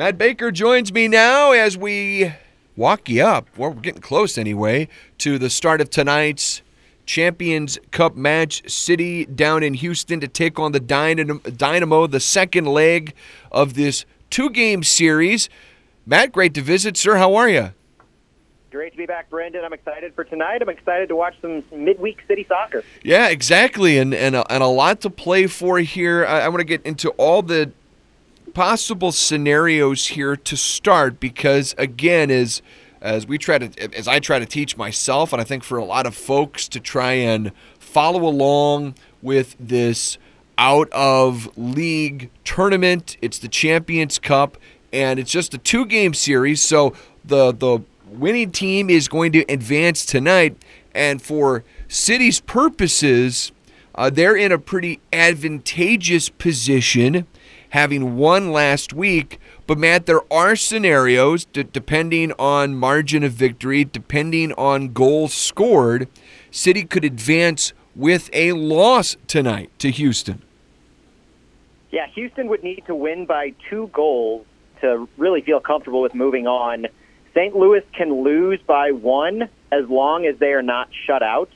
Matt Baker joins me now as we walk you up. Well, we're getting close anyway to the start of tonight's Champions Cup match. City down in Houston to take on the Dynamo, the second leg of this two game series. Matt, great to visit, sir. How are you? Great to be back, Brendan. I'm excited for tonight. I'm excited to watch some midweek city soccer. Yeah, exactly, and and a, and a lot to play for here. I, I want to get into all the possible scenarios here to start because again, as as we try to as I try to teach myself, and I think for a lot of folks to try and follow along with this out of league tournament. It's the Champions Cup, and it's just a two game series. So the the winning team is going to advance tonight. And for City's purposes, uh, they're in a pretty advantageous position, having won last week. But Matt, there are scenarios d- depending on margin of victory, depending on goals scored, City could advance with a loss tonight to Houston. Yeah, Houston would need to win by two goals to really feel comfortable with moving on. St. Louis can lose by one as long as they are not shut out.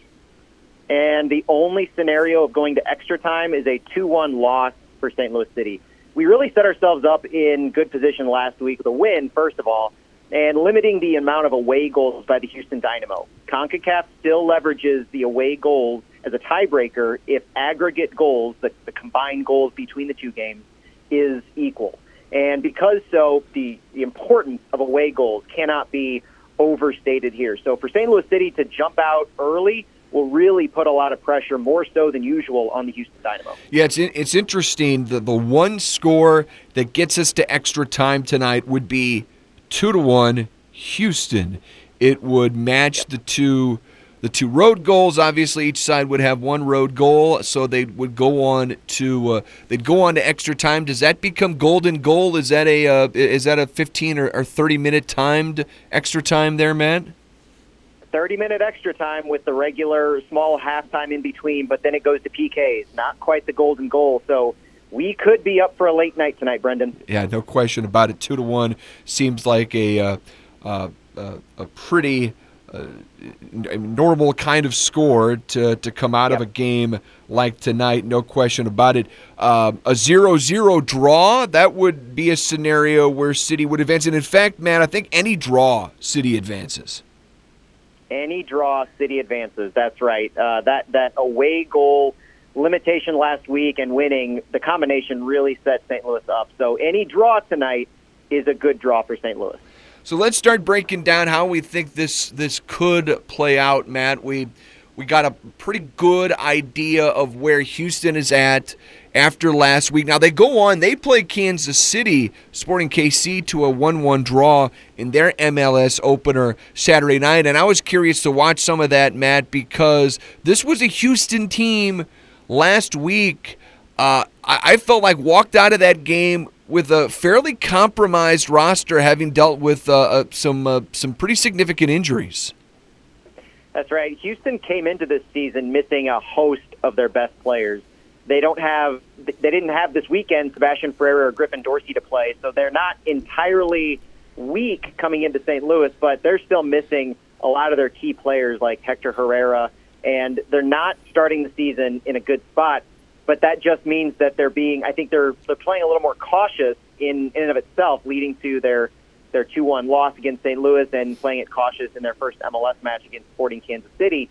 And the only scenario of going to extra time is a 2 1 loss for St. Louis City. We really set ourselves up in good position last week with a win, first of all, and limiting the amount of away goals by the Houston Dynamo. CONCACAF still leverages the away goals as a tiebreaker if aggregate goals, the, the combined goals between the two games, is equal. And because so, the, the importance of away goals cannot be overstated here. So for St. Louis City to jump out early will really put a lot of pressure, more so than usual, on the Houston Dynamo. Yeah, it's it's interesting. The the one score that gets us to extra time tonight would be two to one Houston. It would match the two the two road goals. Obviously, each side would have one road goal, so they would go on to uh, they'd go on to extra time. Does that become golden goal? Is that a uh, is that a 15 or, or 30 minute timed extra time there, Matt? 30 minute extra time with the regular small halftime in between, but then it goes to PKs. Not quite the golden goal. So we could be up for a late night tonight, Brendan. Yeah, no question about it. Two to one seems like a uh, uh, uh a pretty a normal kind of score to, to come out yep. of a game like tonight, no question about it. Uh, a 0 0 draw, that would be a scenario where City would advance. And in fact, man, I think any draw, City advances. Any draw, City advances. That's right. Uh, that, that away goal limitation last week and winning, the combination really set St. Louis up. So any draw tonight is a good draw for St. Louis. So let's start breaking down how we think this this could play out, Matt. We we got a pretty good idea of where Houston is at after last week. Now they go on, they play Kansas City, Sporting KC to a 1-1 draw in their MLS opener Saturday night, and I was curious to watch some of that, Matt, because this was a Houston team last week. Uh, I, I felt like walked out of that game with a fairly compromised roster, having dealt with uh, uh, some uh, some pretty significant injuries. That's right. Houston came into this season missing a host of their best players. They don't have they didn't have this weekend Sebastian Ferreira or Griffin Dorsey to play, so they're not entirely weak coming into St. Louis, but they're still missing a lot of their key players like Hector Herrera, and they're not starting the season in a good spot but that just means that they're being I think they're they're playing a little more cautious in in and of itself, leading to their their two one loss against St. Louis and playing it cautious in their first MLS match against Sporting Kansas City.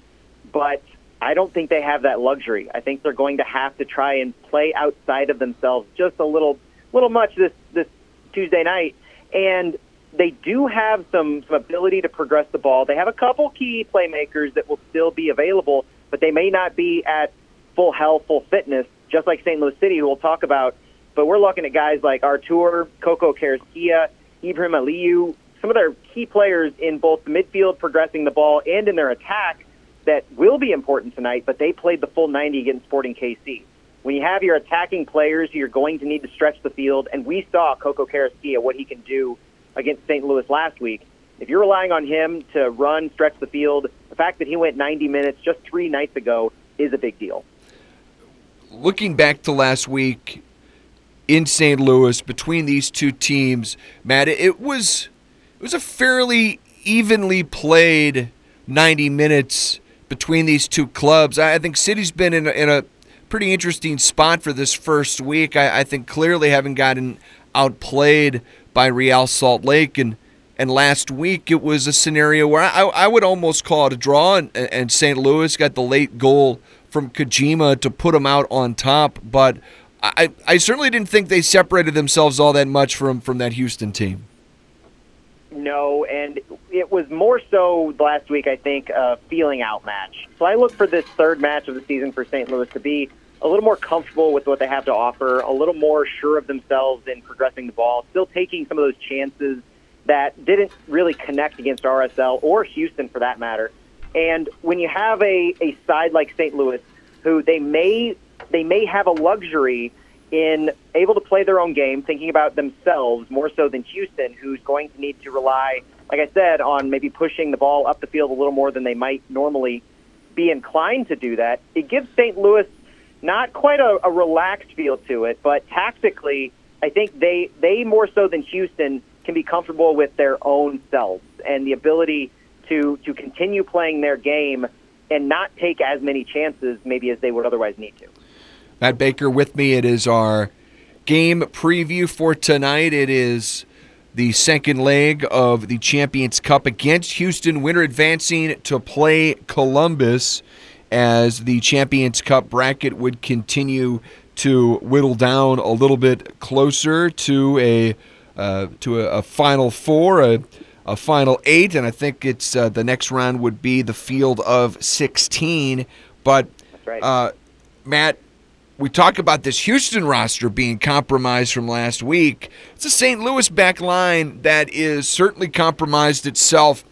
But I don't think they have that luxury. I think they're going to have to try and play outside of themselves just a little little much this this Tuesday night. And they do have some, some ability to progress the ball. They have a couple key playmakers that will still be available, but they may not be at full health, full fitness, just like St. Louis City, who we'll talk about. But we're looking at guys like Artur, Coco Carrasquilla, Ibrahim Aliyu, some of their key players in both the midfield, progressing the ball, and in their attack that will be important tonight, but they played the full 90 against Sporting KC. When you have your attacking players, you're going to need to stretch the field, and we saw Coco Carrasquilla, what he can do against St. Louis last week. If you're relying on him to run, stretch the field, the fact that he went 90 minutes just three nights ago is a big deal looking back to last week, in St. Louis between these two teams, Matt, it was it was a fairly evenly played 90 minutes between these two clubs. I think City's been in a, in a pretty interesting spot for this first week. I, I think clearly having gotten outplayed by Real Salt Lake and and last week it was a scenario where I, I would almost call it a draw, and, and St. Louis got the late goal from Kijima to put them out on top. But I, I certainly didn't think they separated themselves all that much from, from that Houston team. No, and it was more so last week, I think, a feeling out match. So I look for this third match of the season for St. Louis to be a little more comfortable with what they have to offer, a little more sure of themselves in progressing the ball, still taking some of those chances that didn't really connect against RSL or Houston for that matter. And when you have a, a side like St. Louis, who they may they may have a luxury in able to play their own game, thinking about themselves more so than Houston, who's going to need to rely, like I said, on maybe pushing the ball up the field a little more than they might normally be inclined to do that. It gives St. Louis not quite a, a relaxed feel to it, but tactically, I think they they more so than Houston can be comfortable with their own selves and the ability to to continue playing their game and not take as many chances maybe as they would otherwise need to. Matt Baker with me. It is our game preview for tonight. It is the second leg of the Champions Cup against Houston, winner advancing to play Columbus as the Champions Cup bracket would continue to whittle down a little bit closer to a uh, to a, a, final four, a, a, final eight, and I think it's uh, the next round would be the field of 16. But right. uh, Matt, we talk about this Houston roster being compromised from last week. It's a St. Louis back line that is certainly compromised itself,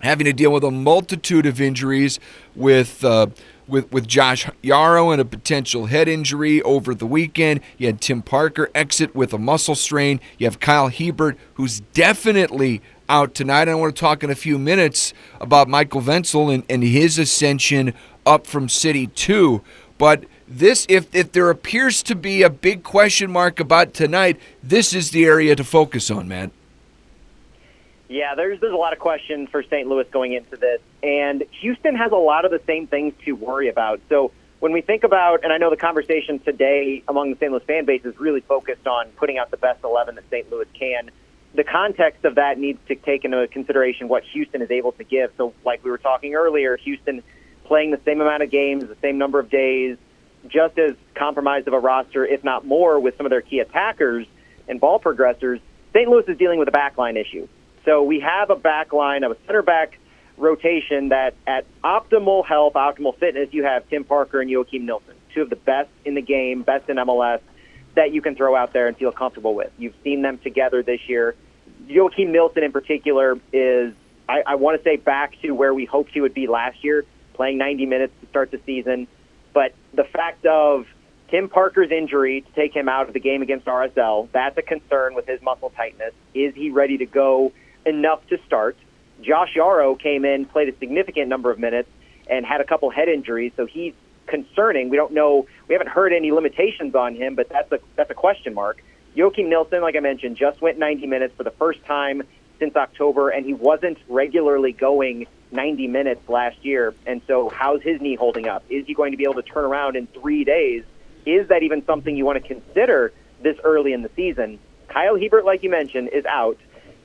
having to deal with a multitude of injuries with uh, with, with Josh Yaro and a potential head injury over the weekend. You had Tim Parker exit with a muscle strain. You have Kyle Hiebert, who's definitely out tonight. I want to talk in a few minutes about Michael Wentzel and, and his ascension up from City 2. But this, if, if there appears to be a big question mark about tonight, this is the area to focus on, man. Yeah, there's there's a lot of questions for St. Louis going into this, and Houston has a lot of the same things to worry about. So when we think about, and I know the conversation today among the St. Louis fan base is really focused on putting out the best 11 that St. Louis can. The context of that needs to take into consideration what Houston is able to give. So, like we were talking earlier, Houston playing the same amount of games, the same number of days, just as compromised of a roster, if not more, with some of their key attackers and ball progressors. St. Louis is dealing with a backline issue. So we have a back line of a center back rotation that at optimal health, optimal fitness, you have Tim Parker and Joakim Nilsson, two of the best in the game, best in MLS that you can throw out there and feel comfortable with. You've seen them together this year. Joakim Nilsson in particular is, I, I want to say, back to where we hoped he would be last year, playing 90 minutes to start the season. But the fact of Tim Parker's injury to take him out of the game against RSL, that's a concern with his muscle tightness. Is he ready to go enough to start. Josh Yaro came in, played a significant number of minutes, and had a couple head injuries, so he's concerning. We don't know. We haven't heard any limitations on him, but that's a that's a question mark. Joakim Nilsson, like I mentioned, just went 90 minutes for the first time since October, and he wasn't regularly going 90 minutes last year. And so, how's his knee holding up? Is he going to be able to turn around in three days? Is that even something you want to consider this early in the season? Kyle Hiebert, like you mentioned, is out.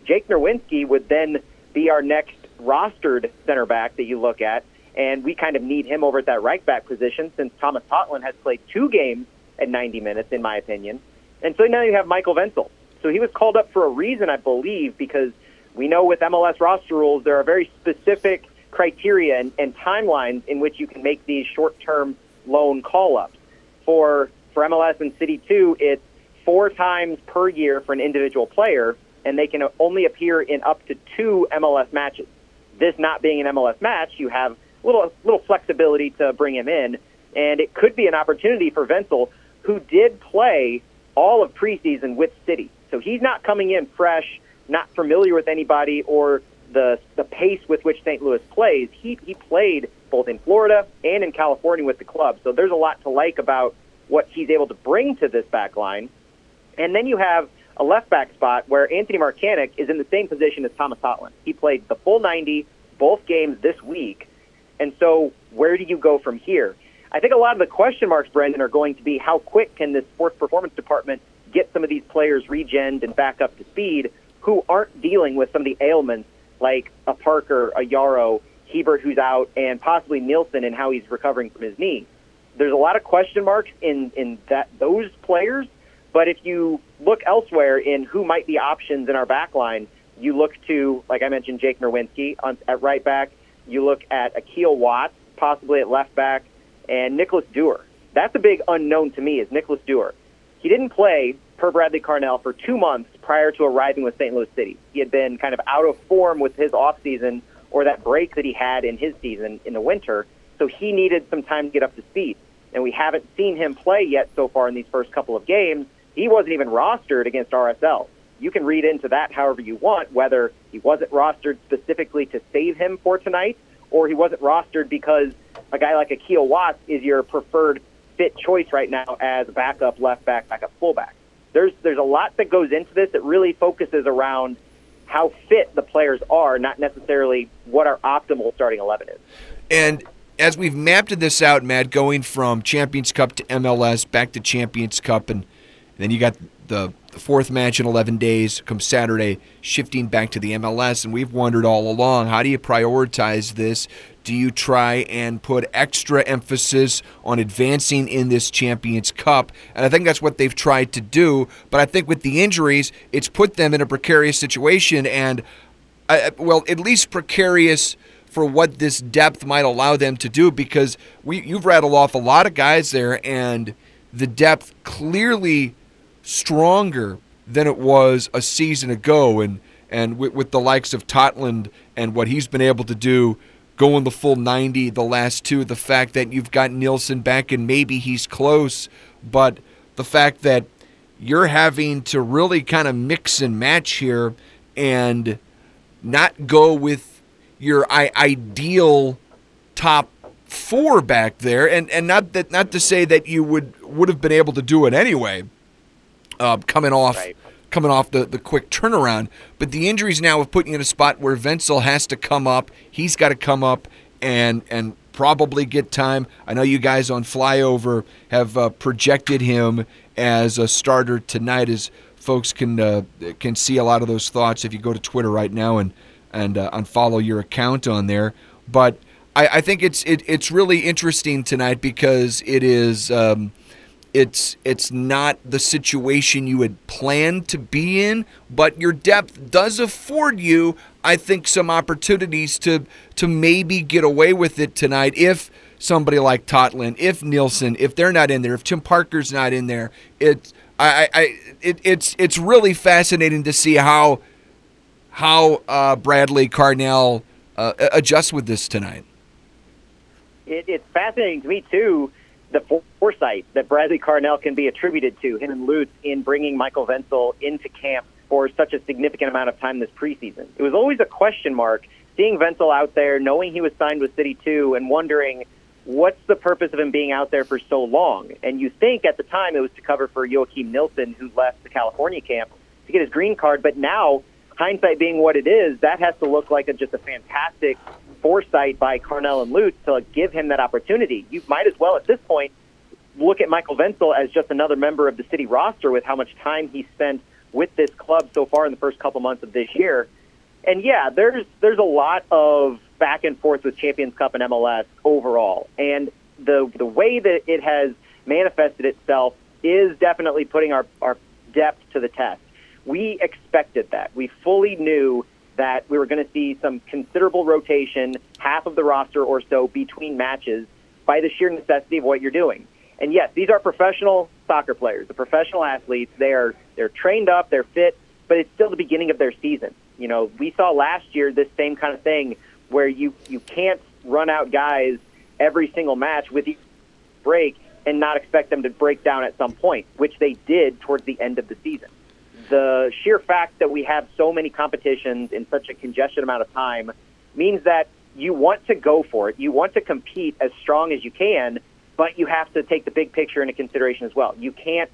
Jake Nerwinski would then be our next rostered center back that you look at, and we kind of need him over at that right back position since Tomas Totland has played two games at 90 minutes, in my opinion. And so now you have Michael Wentzel. So he was called up for a reason, I believe, because we know with MLS roster rules there are very specific criteria and, and timelines in which you can make these short-term loan call-ups. For for MLS and City 2, it's four times per year for an individual player, and they can only appear in up to two MLS matches. This not being an MLS match, you have a little little flexibility to bring him in, and it could be an opportunity for Wentzel, who did play all of preseason with City. So he's not coming in fresh, not familiar with anybody or the the pace with which St. Louis plays. He he played both in Florida and in California with the club. So there's a lot to like about what he's able to bring to this back line. And then you have a left back spot where Anthony Markanich is in the same position as Tomas Totland. He played the full 90 both games this week. And so where do you go from here? I think a lot of the question marks, Brendan, are going to be how quick can this sports performance department get some of these players regened and back up to speed who aren't dealing with some of the ailments like a Parker, a Yaro, Hiebert who's out, and possibly Nilsson and how he's recovering from his knee. There's a lot of question marks in, in that those players, but if you look elsewhere in who might be options in our back line, you look to, like I mentioned, Jake Nerwinski on, at right back. You look at Akil Watts, possibly at left back, and Nicholas Dewar. That's a big unknown to me is Nicholas Dewar. He didn't play per Bradley Carnell for two months prior to arriving with St. Louis City. He had been kind of out of form with his offseason or that break that he had in his season in the winter, so he needed some time to get up to speed. And we haven't seen him play yet so far in these first couple of games. He wasn't even rostered against RSL. You can read into that however you want, whether he wasn't rostered specifically to save him for tonight or he wasn't rostered because a guy like Akil Watts is your preferred fit choice right now as backup left back, backup fullback. There's there's a lot that goes into this. It really focuses around how fit the players are, not necessarily what our optimal starting eleven is. And as we've mapped this out, Matt, going from Champions Cup to MLS, back to Champions Cup, and then you got the, fourth match in 11 days, come Saturday, shifting back to the MLS. And we've wondered all along how do you prioritize this? Do you try and put extra emphasis on advancing in this Champions Cup? And I think that's what they've tried to do. But I think with the injuries, it's put them in a precarious situation. And, uh, well, at least precarious for what this depth might allow them to do because we you've rattled off a lot of guys there and the depth clearly stronger than it was a season ago, and and with, with the likes of Totland and what he's been able to do, going the full 90 the last two, the fact that you've got Nilsson back and maybe he's close, but the fact that you're having to really kind of mix and match here and not go with your ideal top four back there. And and not that not to say that you would would have been able to do it anyway uh, coming off right. coming off the, the quick turnaround. But the injuries now have put you in a spot where Wentzel has to come up. He's got to come up and and probably get time. I know you guys on Flyover have uh, projected him as a starter tonight, as folks can uh, can see a lot of those thoughts if you go to Twitter right now and and uh, unfollow your account on there. But I, I think it's it, it's really interesting tonight because it is. Um, it's it's not the situation you had planned to be in, but your depth does afford you, I think, some opportunities to to maybe get away with it tonight if somebody like Totland, if Nilsson, if they're not in there, if Tim Parker's not in there. It I, I it, it's it's really fascinating to see how how uh, Bradley Carnell uh, adjusts with this tonight. It, it's fascinating to me too the foresight that Bradley Carnell can be attributed to, him and Lutz, in bringing Michael Wentzel into camp for such a significant amount of time this preseason. It was always a question mark seeing Wentzel out there, knowing he was signed with City 2, and wondering what's the purpose of him being out there for so long. And you think at the time it was to cover for Joakim Nilsson, who left the California camp to get his green card, but now, hindsight being what it is, that has to look like a, just a fantastic foresight by Carnell and Lutz to give him that opportunity. You might as well, at this point, look at Michael Wentzel as just another member of the city roster with how much time he spent with this club so far in the first couple months of this year. And yeah, there's there's a lot of back and forth with Champions Cup and MLS overall. And the the way that it has manifested itself is definitely putting our, our depth to the test. We expected that. We fully knew that we were going to see some considerable rotation, half of the roster or so between matches, by the sheer necessity of what you're doing. And yes, these are professional soccer players, the professional athletes. They are they're trained up, they're fit, but it's still the beginning of their season. You know, we saw last year this same kind of thing where you you can't run out guys every single match with each break and not expect them to break down at some point, which they did towards the end of the season the sheer fact that we have so many competitions in such a congested amount of time means that you want to go for it. You want to compete as strong as you can, but you have to take the big picture into consideration as well. You can't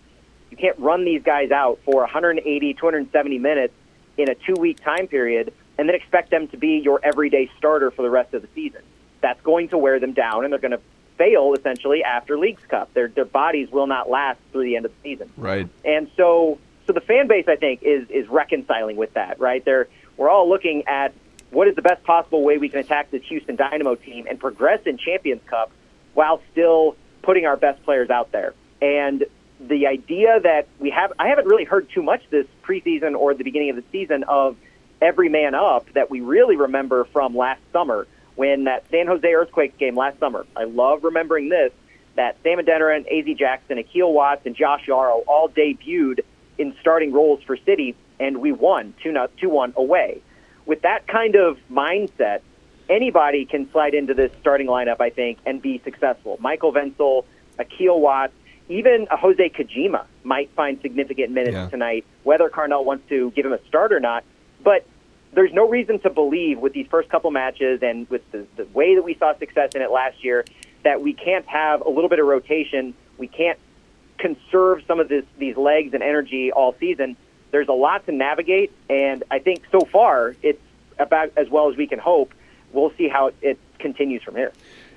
You can't run these guys out for 180, 270 minutes in a two week time period and then expect them to be your everyday starter for the rest of the season. That's going to wear them down, and they're going to fail essentially after Leagues Cup. Their their bodies will not last through the end of the season. Right. And so so the fan base I think is is reconciling with that, right? They're we're all looking at what is the best possible way we can attack this Houston Dynamo team and progress in Champions Cup while still putting our best players out there. And the idea that we have I haven't really heard too much this preseason or the beginning of the season of every man up that we really remember from last summer when that San Jose Earthquakes game last summer. I love remembering this that Sam Adeniran, AZ Jackson, Akil Watts, and Josh Yaro all debuted in starting roles for City, and we won 2 2 1 away. With that kind of mindset, anybody can slide into this starting lineup, I think, and be successful. Michael Wentzel, Akil Watts, even a Hosei Kijima might find significant minutes yeah. tonight, whether Carnell wants to give him a start or not. But there's no reason to believe with these first couple matches and with the, the way that we saw success in it last year that we can't have a little bit of rotation. We can't conserve some of this, these legs and energy all season. There's a lot to navigate, and I think so far it's about as well as we can hope. We'll see how it continues from here.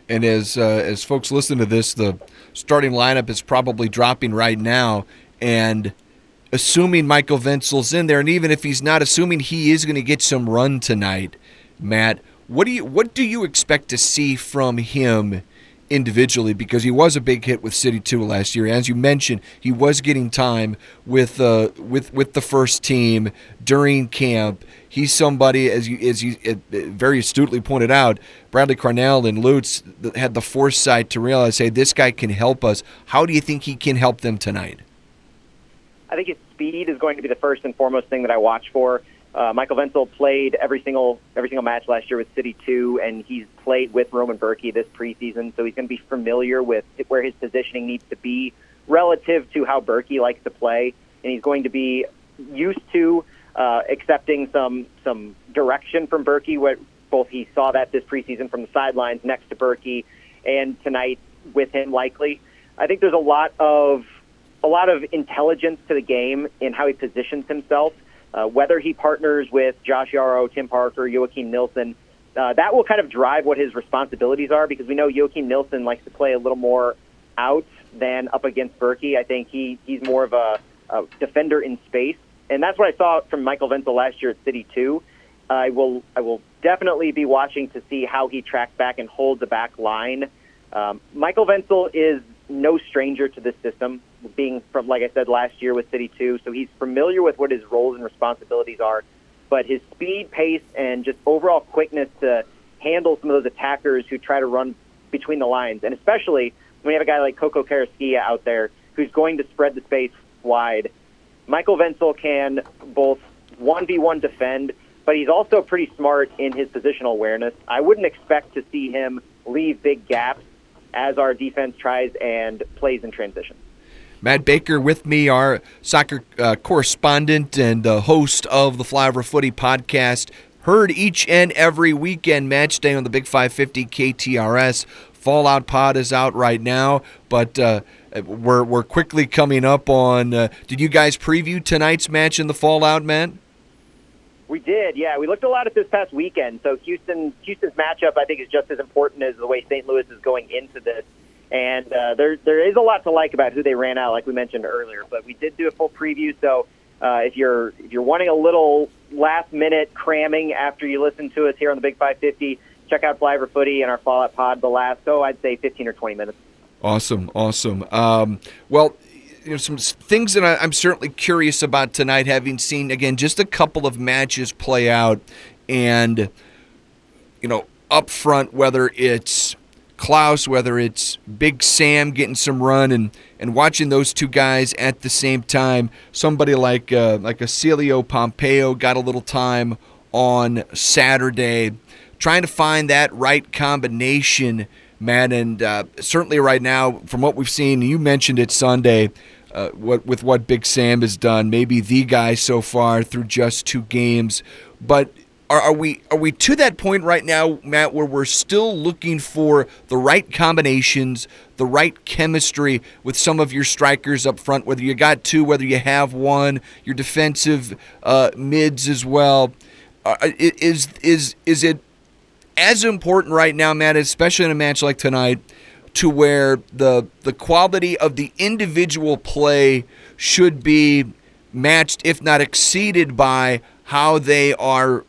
And as uh, as folks listen to this, the starting lineup is probably dropping right now, and assuming Michael Wentzel's in there, and even if he's not, assuming he is going to get some run tonight, Matt, what do you what do you expect to see from him individually? Because he was a big hit with City Two last year. As you mentioned, he was getting time with uh, with with the first team during camp. He's somebody, as you as you very astutely pointed out, Bradley Carnell and Lutz had the foresight to realize, hey, this guy can help us. How do you think he can help them tonight? I think his speed is going to be the first and foremost thing that I watch for. Uh, Michael Wentzel played every single every single match last year with City Two, and he's played with Roman Bürki this preseason, so he's going to be familiar with where his positioning needs to be relative to how Bürki likes to play, and he's going to be used to uh, accepting some some direction from Bürki. What both he saw that this preseason from the sidelines next to Bürki, and tonight with him likely. I think there's a lot of a lot of intelligence to the game in how he positions himself. Uh, whether he partners with Josh Yaro, Tim Parker, Joakim Nilsson, uh, that will kind of drive what his responsibilities are because we know Joakim Nilsson likes to play a little more out than up against Bürki. I think he, he's more of a, a defender in space, and that's what I saw from Michael Wentzel last year at City 2. I will I will definitely be watching to see how he tracks back and holds the back line. Um, Michael Wentzel is no stranger to this system, being from, like I said, last year with City 2. So he's familiar with what his roles and responsibilities are. But his speed, pace, and just overall quickness to handle some of those attackers who try to run between the lines, and especially when you have a guy like Coco Carrasquilla out there who's going to spread the space wide. Michael Wentzel can both 1v1 defend, but he's also pretty smart in his positional awareness. I wouldn't expect to see him leave big gaps as our defense tries and plays in transition. Matt Baker with me, our soccer uh, correspondent and host of the Flyover Footy podcast. Heard each and every weekend match day on the Big 550 KTRS. Fallout Pod is out right now, but uh, we're, we're quickly coming up on. Uh, did you guys preview tonight's match in the Fallout, Matt? We did, yeah. We looked a lot at this past weekend. So Houston, Houston's matchup, I think, is just as important as the way St. Louis is going into this. And uh, there, there is a lot to like about who they ran out, like we mentioned earlier. But we did do a full preview. So uh, if you're if you're wanting a little last minute cramming after you listen to us here on the Big 550, check out Flyover Footy and our Fallout Pod. The last, oh, I'd say 15 or 20 minutes. Awesome, awesome. Um, well, you know some things that I, am certainly curious about tonight, having seen again just a couple of matches play out, and you know up front whether it's Klauss, whether it's Big Sam getting some run, and and watching those two guys at the same time. Somebody like uh, like a Celio Pompeu got a little time on Saturday, trying to find that right combination man. And uh, certainly right now, from what we've seen, you mentioned it Sunday uh, what with what Big Sam has done, maybe the guy so far through just two games. But are, are, we are we to that point right now, Matt, where we're still looking for the right combinations, the right chemistry with some of your strikers up front, whether you got two, whether you have one, your defensive uh, mids as well. Uh, is is is it as important right now, Matt, especially in a match like tonight, to where the the quality of the individual play should be matched, if not exceeded, by how they are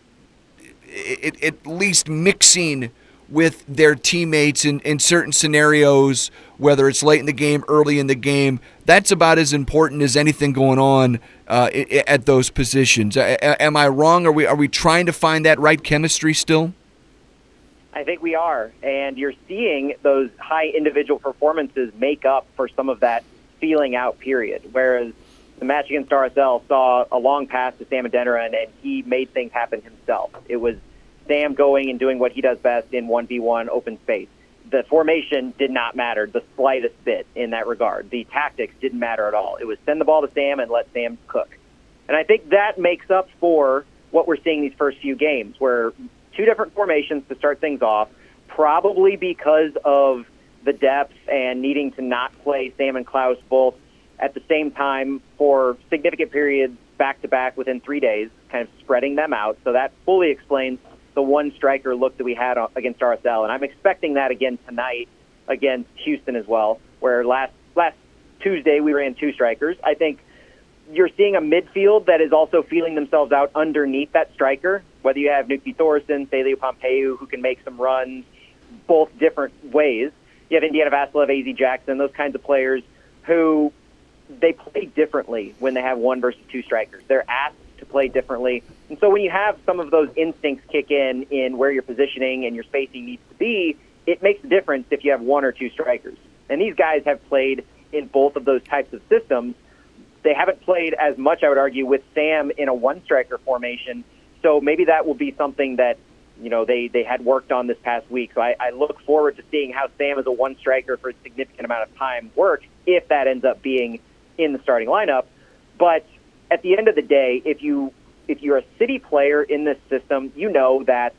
at least mixing with their teammates in, in certain scenarios, whether it's late in the game, early in the game. That's about as important as anything going on uh, at those positions. Am I wrong? Are we are we trying to find that right chemistry still? I think we are, and you're seeing those high individual performances make up for some of that feeling out period. Whereas the match against RSL saw a long pass to Sam Adeniran, and he made things happen himself. It was Sam going and doing what he does best in 1v1 open space. The formation did not matter the slightest bit in that regard. The tactics didn't matter at all. It was send the ball to Sam and let Sam cook. And I think that makes up for what we're seeing these first few games, where two different formations to start things off, probably because of the depth and needing to not play Sam and Klauss both at the same time for significant periods back to back within three days, kind of spreading them out. So that fully explains the one striker look that we had against RSL, and I'm expecting that again tonight against Houston as well. Where last last Tuesday we ran two strikers. I think you're seeing a midfield that is also feeling themselves out underneath that striker. Whether you have Nökkvi Thórisson, Celio Pompeu, who can make some runs, both different ways. You have Indiana Vassilev, AZ Jackson, those kinds of players who they play differently when they have one versus two strikers. They're asked to play differently. And so when you have some of those instincts kick in in where your positioning and your spacing needs to be, it makes a difference if you have one or two strikers. And these guys have played in both of those types of systems. They haven't played as much, I would argue, with Sam in a one striker formation. So maybe that will be something that you know they they had worked on this past week. So I, I look forward to seeing how Sam as a one striker for a significant amount of time work if that ends up being in the starting lineup. But at the end of the day, if you if you're a city player in this system, you know that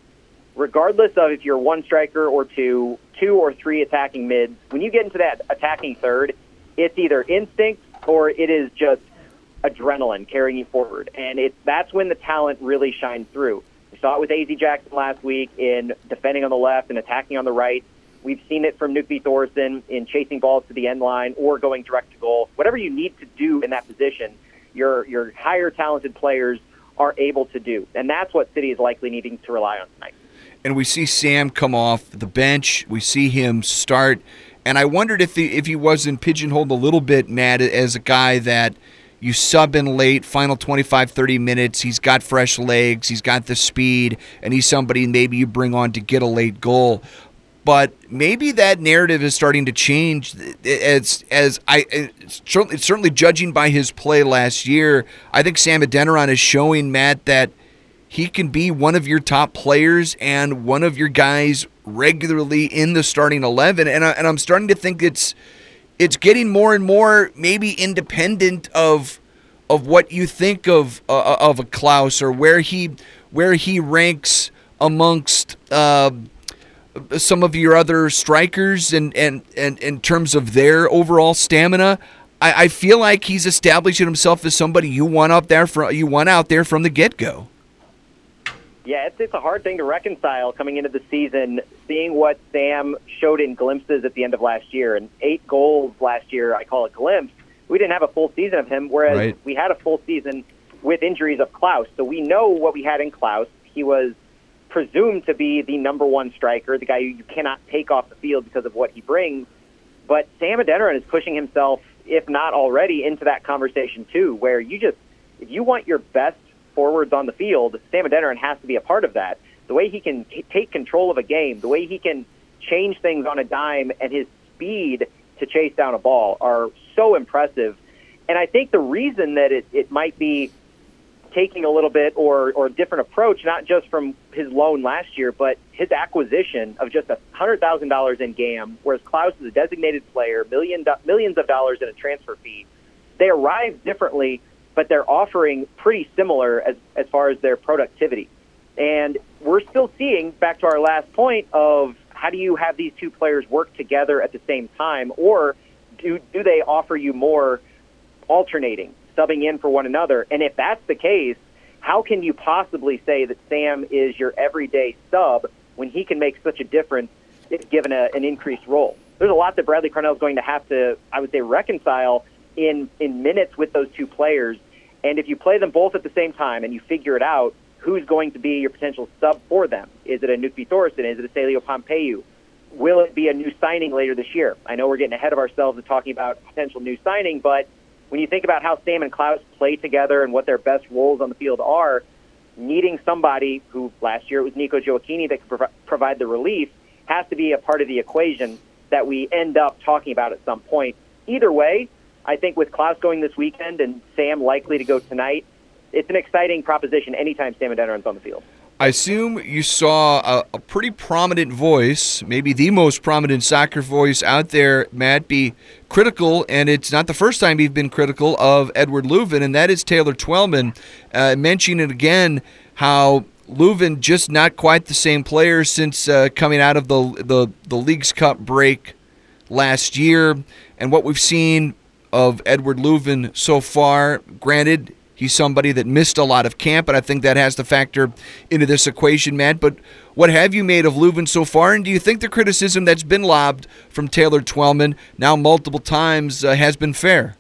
regardless of if you're one striker or two, two or three attacking mids, when you get into that attacking third, it's either instinct or it is just adrenaline carrying you forward. And it's that's when the talent really shines through. We saw it with AZ Jackson last week in defending on the left and attacking on the right. We've seen it from Nökkvi Thórisson in chasing balls to the end line or going direct to goal. Whatever you need to do in that position, your your higher talented players are able to do, and that's what City is likely needing to rely on tonight. And we see Sam come off the bench. We see him start, and I wondered if he, if he wasn't pigeonholed a little bit, Matt, as a guy that you sub in late, final 25, 30 minutes. He's got fresh legs, he's got the speed, and he's somebody maybe you bring on to get a late goal but maybe that narrative is starting to change as as I certainly certainly judging by his play last year. I think Sam Adeniran is showing Matt that he can be one of your top players and one of your guys regularly in the starting eleven. And I, and I'm starting to think it's it's getting more and more maybe independent of of what you think of uh, of a Klauss or where he where he ranks amongst. Uh, some of your other strikers and and, and in terms of their overall stamina. I, feel like he's establishing himself as somebody you want up there from you want out there from the get go. Yeah, it's it's a hard thing to reconcile coming into the season, seeing what Sam showed in glimpses at the end of last year and eight goals last year. I call it glimpse. We didn't have a full season of him, whereas right. we had a full season with injuries of Klauss. So we know what we had in Klauss. He was presumed to be the number one striker, the guy you cannot take off the field because of what he brings. But Sam Adeniran is pushing himself, if not already, into that conversation too, where you just, if you want your best forwards on the field, Sam Adeniran has to be a part of that. The way he can t- take control of a game, the way he can change things on a dime, and his speed to chase down a ball are so impressive. And I think the reason that it, it might be taking a little bit or or a different approach, not just from his loan last year, but his acquisition of just a hundred thousand dollars in GAM, whereas Klauss is a designated player, million millions of dollars in a transfer fee. They arrive differently, but they're offering pretty similar as as far as their productivity. And we're still seeing, back to our last point, of how do you have these two players work together at the same time, or do, do they offer you more alternating, subbing in for one another? And if that's the case, how can you possibly say that Sam is your everyday sub when he can make such a difference if given a, an increased role? There's a lot that Bradley Carnell is going to have to, I would say, reconcile in in minutes with those two players. And if you play them both at the same time and you figure it out, who's going to be your potential sub for them? Is it a Nökkvi Thórisson? Is it a Celio Pompeu? Will it be a new signing later this year? I know we're getting ahead of ourselves and talking about potential new signing, but when you think about how Sam and Klauss play together and what their best roles on the field are, needing somebody who last year it was Nico Gioacchini that could prov- provide the relief has to be a part of the equation that we end up talking about at some point. Either way, I think with Klauss going this weekend and Sam likely to go tonight, it's an exciting proposition anytime Sam and Adeniran's on the field. I assume you saw a, a, pretty prominent voice, maybe the most prominent soccer voice out there, Matt, be critical, and it's not the first time you've been critical of Eduard Löwen, and that is Taylor Twellman. Uh, mentioning again how Löwen just not quite the same player since uh, coming out of the, the the League's Cup break last year, and what we've seen of Eduard Löwen so far. Granted, he's somebody that missed a lot of camp, and I think that has to factor into this equation, Matt. But what have you made of Löwen so far, and do you think the criticism that's been lobbed from Taylor Twellman now multiple times uh, has been fair?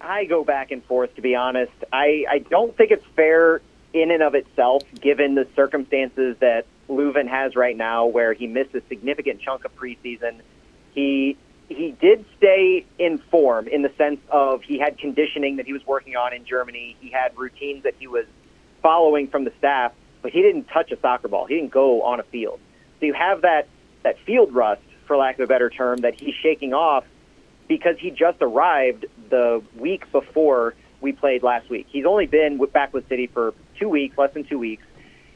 I go back and forth, to be honest. I, I don't think it's fair in and of itself, given the circumstances that Löwen has right now, where he missed a significant chunk of preseason. He he did stay in form in the sense of he had conditioning that he was working on in Germany. He had routines that he was following from the staff, but he didn't touch a soccer ball. He didn't go on a field. So you have that that field rust, for lack of a better term, that he's shaking off because he just arrived the week before we played last week. He's only been back with City for two weeks, less than two weeks.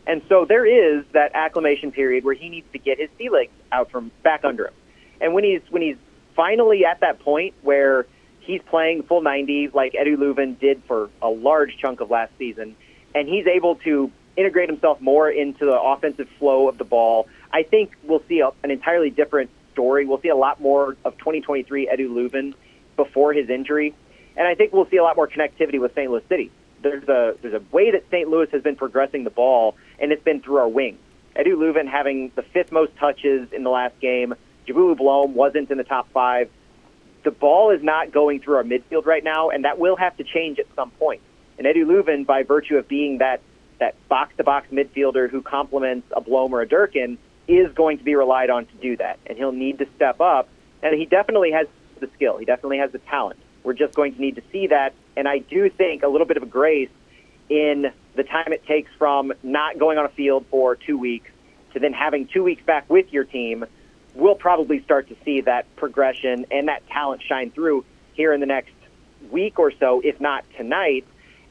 And so there is that acclimation period where he needs to get his sea legs out from back under him. And when he's when he's finally at that point where he's playing full 90 like Edu Löwen did for a large chunk of last season, and he's able to integrate himself more into the offensive flow of the ball, I think we'll see a, an entirely different story. We'll see a lot more of 2023 Edu Löwen before his injury, and I think we'll see a lot more connectivity with St. Louis City. There's a there's a way that St. Louis has been progressing the ball, and it's been through our wings. Edu Löwen having the fifth most touches in the last game, Njabulo Blom wasn't in the top five. The ball is not going through our midfield right now, and that will have to change at some point. And Edu Löwen, by virtue of being that that box to box midfielder who complements a Blom or a Durkin, is going to be relied on to do that, and he'll need to step up. And he definitely has the skill. He definitely has the talent. We're just going to need to see that. And I do think a little bit of a grace in the time it takes from not going on a field for two weeks to then having two weeks back with your team we'll probably start to see that progression and that talent shine through here in the next week or so, if not tonight.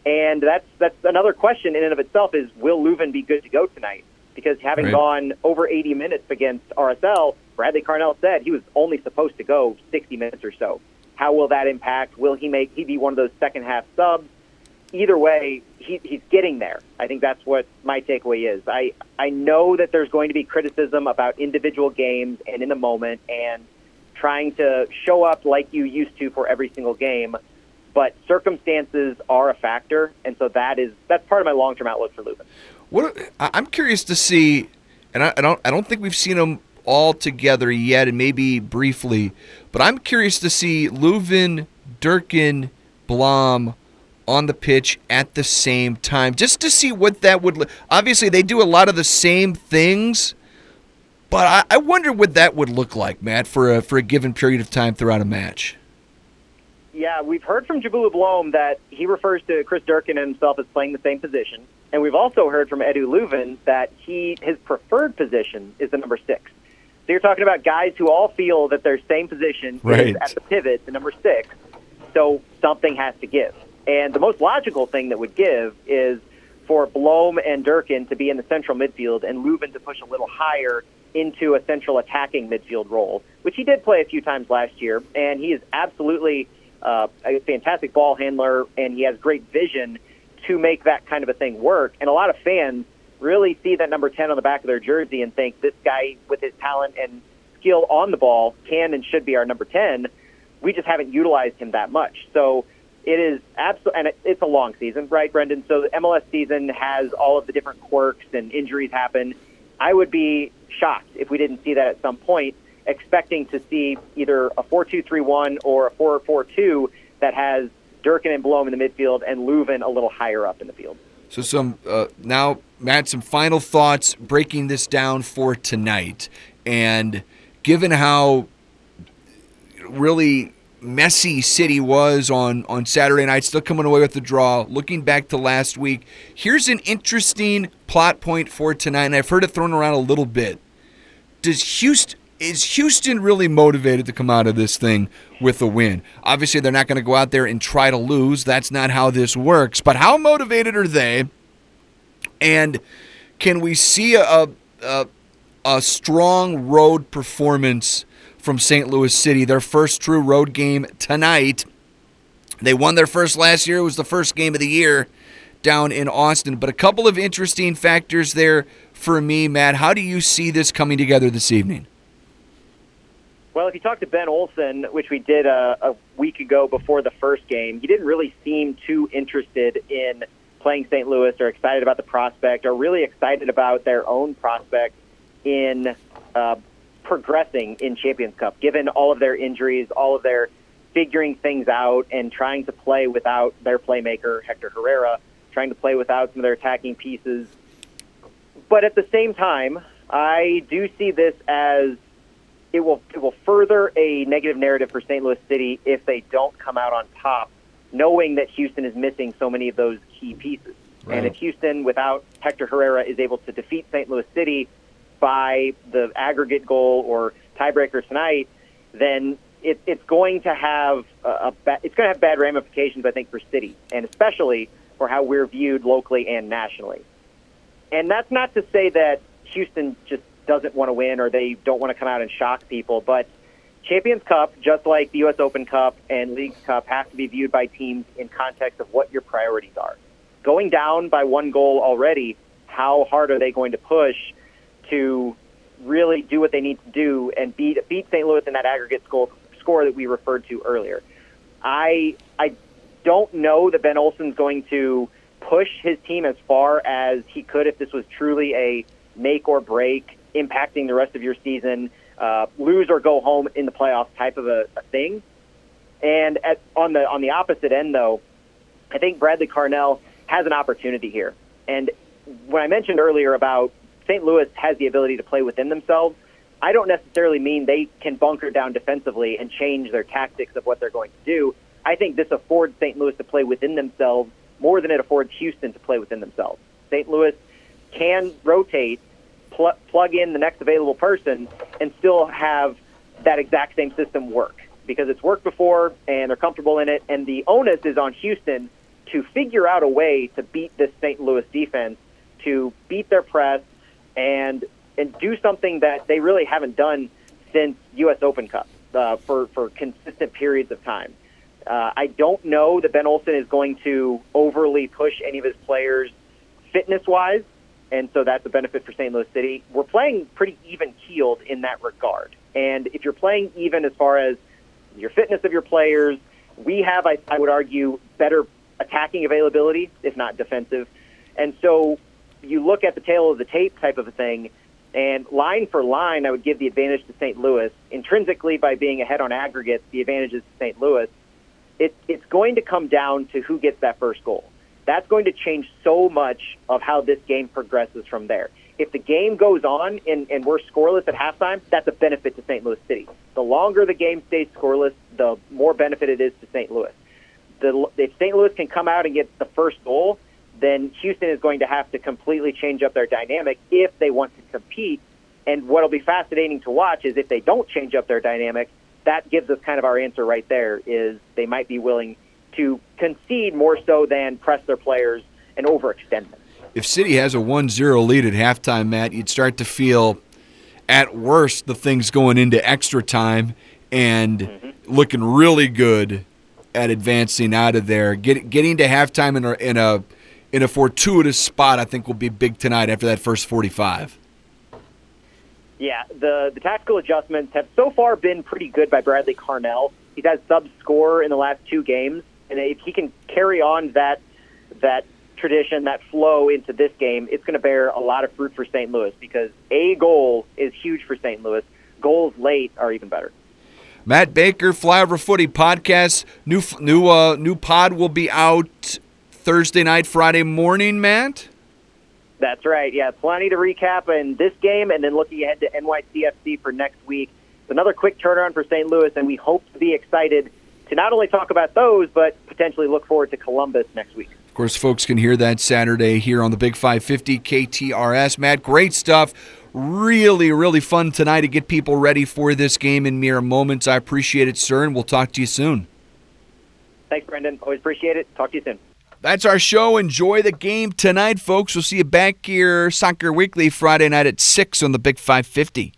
And that's that's another question in and of itself is will Löwen be good to go tonight? Because having right. gone over 80 minutes against RSL, Bradley Carnell said he was only supposed to go 60 minutes or so. How will that impact? Will he make he be one of those second half subs? Either way, he, he's getting there. I think that's what my takeaway is. I, I know that there's going to be criticism about individual games and in the moment and trying to show up like you used to for every single game, but circumstances are a factor, and so that is that's part of my long term outlook for Löwen. What I'm curious to see, and I, I don't I don't think we've seen them all together yet, and maybe briefly, but I'm curious to see Löwen, Durkin, Blom on the pitch at the same time, just to see what that would. look. Obviously, they do a lot of the same things, but I, I wonder what that would look like, Matt, for a for a given period of time throughout a match. Yeah, we've heard from Njabulo Blom that he refers to Chris Durkin and himself as playing the same position, and we've also heard from Edu Löwen that he his preferred position is the number six. So you're talking about guys who all feel that their same position right. is at the pivot, the number six. So something has to give. And the most logical thing that would give is for Blom and Durkin to be in the central midfield and Löwen to push a little higher into a central attacking midfield role, which he did play a few times last year. And he is absolutely uh, a fantastic ball handler, and he has great vision to make that kind of a thing work. And a lot of fans really see that number 10 on the back of their jersey and think this guy with his talent and skill on the ball can and should be our number 10. We just haven't utilized him that much. So it is absolutely, and it, it's a long season, right, Brendan? So the MLS season has all of the different quirks and injuries happen. I would be shocked if we didn't see that at some point, expecting to see either a 4 2 3 1 or a 4 4 2 that has Durkin and Blom in the midfield and Löwen a little higher up in the field. So some uh, now, Matt, some final thoughts breaking this down for tonight, and given how really messy City was on on Saturday night, still coming away with the draw. Looking back to last week, here's an interesting plot point for tonight, and I've heard it thrown around a little bit. Does Houston is Houston really motivated to come out of this thing with a win? Obviously, they're not going to go out there and try to lose. That's not how this works. But how motivated are they? And can we see a a, a strong road performance? From St. Louis City, their first true road game tonight. They won their first last year. It was the first game of the year down in Austin. But a couple of interesting factors there for me, Matt. How do you see this coming together this evening? Well, if you talk to Ben Olsen, which we did a, a week ago before the first game, he didn't really seem too interested in playing St. Louis or excited about the prospect or really excited about their own prospect in uh, progressing in Champions Cup, given all of their injuries, all of their figuring things out, and trying to play without their playmaker, Hector Herrera, trying to play without some of their attacking pieces. But at the same time, I do see this as it will it will further a negative narrative for St. Louis City if they don't come out on top, knowing that Houston is missing so many of those key pieces. Right. And if Houston, without Hector Herrera, is able to defeat St. Louis City by the aggregate goal or tiebreaker tonight, then it, it's going to have a, a it's going to have bad ramifications, I think, for City, and especially for how we're viewed locally and nationally. And that's not to say that Houston just doesn't want to win or they don't want to come out and shock people, but Champions Cup, just like the U.S. Open Cup and League Cup, have to be viewed by teams in context of what your priorities are. Going down by one goal already, how hard are they going to push to really do what they need to do and beat beat St. Louis in that aggregate score score that we referred to earlier. I I don't know that Ben Olsen's going to push his team as far as he could if this was truly a make or break, impacting the rest of your season, uh, lose or go home in the playoffs type of a, a thing. And at, on the on the opposite end, though, I think Bradley Carnell has an opportunity here. And when I mentioned earlier about St. Louis has the ability to play within themselves. I don't necessarily mean they can bunker down defensively and change their tactics of what they're going to do. I think this affords St. Louis to play within themselves more than it affords Houston to play within themselves. St. Louis can rotate, pl- plug in the next available person, and still have that exact same system work because it's worked before and they're comfortable in it. And the onus is on Houston to figure out a way to beat this St. Louis defense, to beat their press, and and do something that they really haven't done since U.S. Open Cup uh, for for consistent periods of time. Uh, I don't know that Ben Olsen is going to overly push any of his players fitness wise, and so that's a benefit for St. Louis City. We're playing pretty even keeled in that regard, and if you're playing even as far as your fitness of your players, we have, I, I would argue, better attacking availability, if not defensive. And so you look at the tail of the tape type of a thing, and line for line, I would give the advantage to St. Louis. Intrinsically, by being ahead on aggregate, the advantage is to St. Louis. It, it's going to come down to who gets that first goal. That's going to change so much of how this game progresses from there. If the game goes on and, and we're scoreless at halftime, that's a benefit to St. Louis City. The longer the game stays scoreless, the more benefit it is to St. Louis. The, if St. Louis can come out and get the first goal, then Houston is going to have to completely change up their dynamic if they want to compete. And what'll be fascinating to watch is if they don't change up their dynamic, that gives us kind of our answer right there is they might be willing to concede more so than press their players and overextend them. If City has a 1-0 lead at halftime, Matt, you'd start to feel at worst the things going into extra time and mm-hmm. looking really good at advancing out of there. Get, getting to halftime in a, in a in a fortuitous spot, I think will be big tonight after that first 45. Yeah, the the tactical adjustments have so far been pretty good by Bradley Carnell. He's had sub score in the last two games, and if he can carry on that that tradition, that flow into this game, it's going to bear a lot of fruit for St. Louis because a goal is huge for St. Louis. Goals late are even better. Matt Baker, Flyover Footy podcast. New new uh, new pod will be out Thursday night, Friday morning. Matt. That's right. Yeah, plenty to recap in this game, and then looking ahead to NYCFC for next week. It's another quick turnaround for St. Louis, and we hope to be excited to not only talk about those, but potentially look forward to Columbus next week. Of course, folks can hear that Saturday here on the Big 550 KTRS. Matt, great stuff. Really, really fun tonight to get people ready for this game in mere moments. I appreciate it, sir, and we'll talk to you soon. Thanks, Brendan. Always appreciate it. Talk to you soon. That's our show. Enjoy the game tonight, folks. We'll see you back here, Soccer Weekly, Friday night at 6 on the Big 550.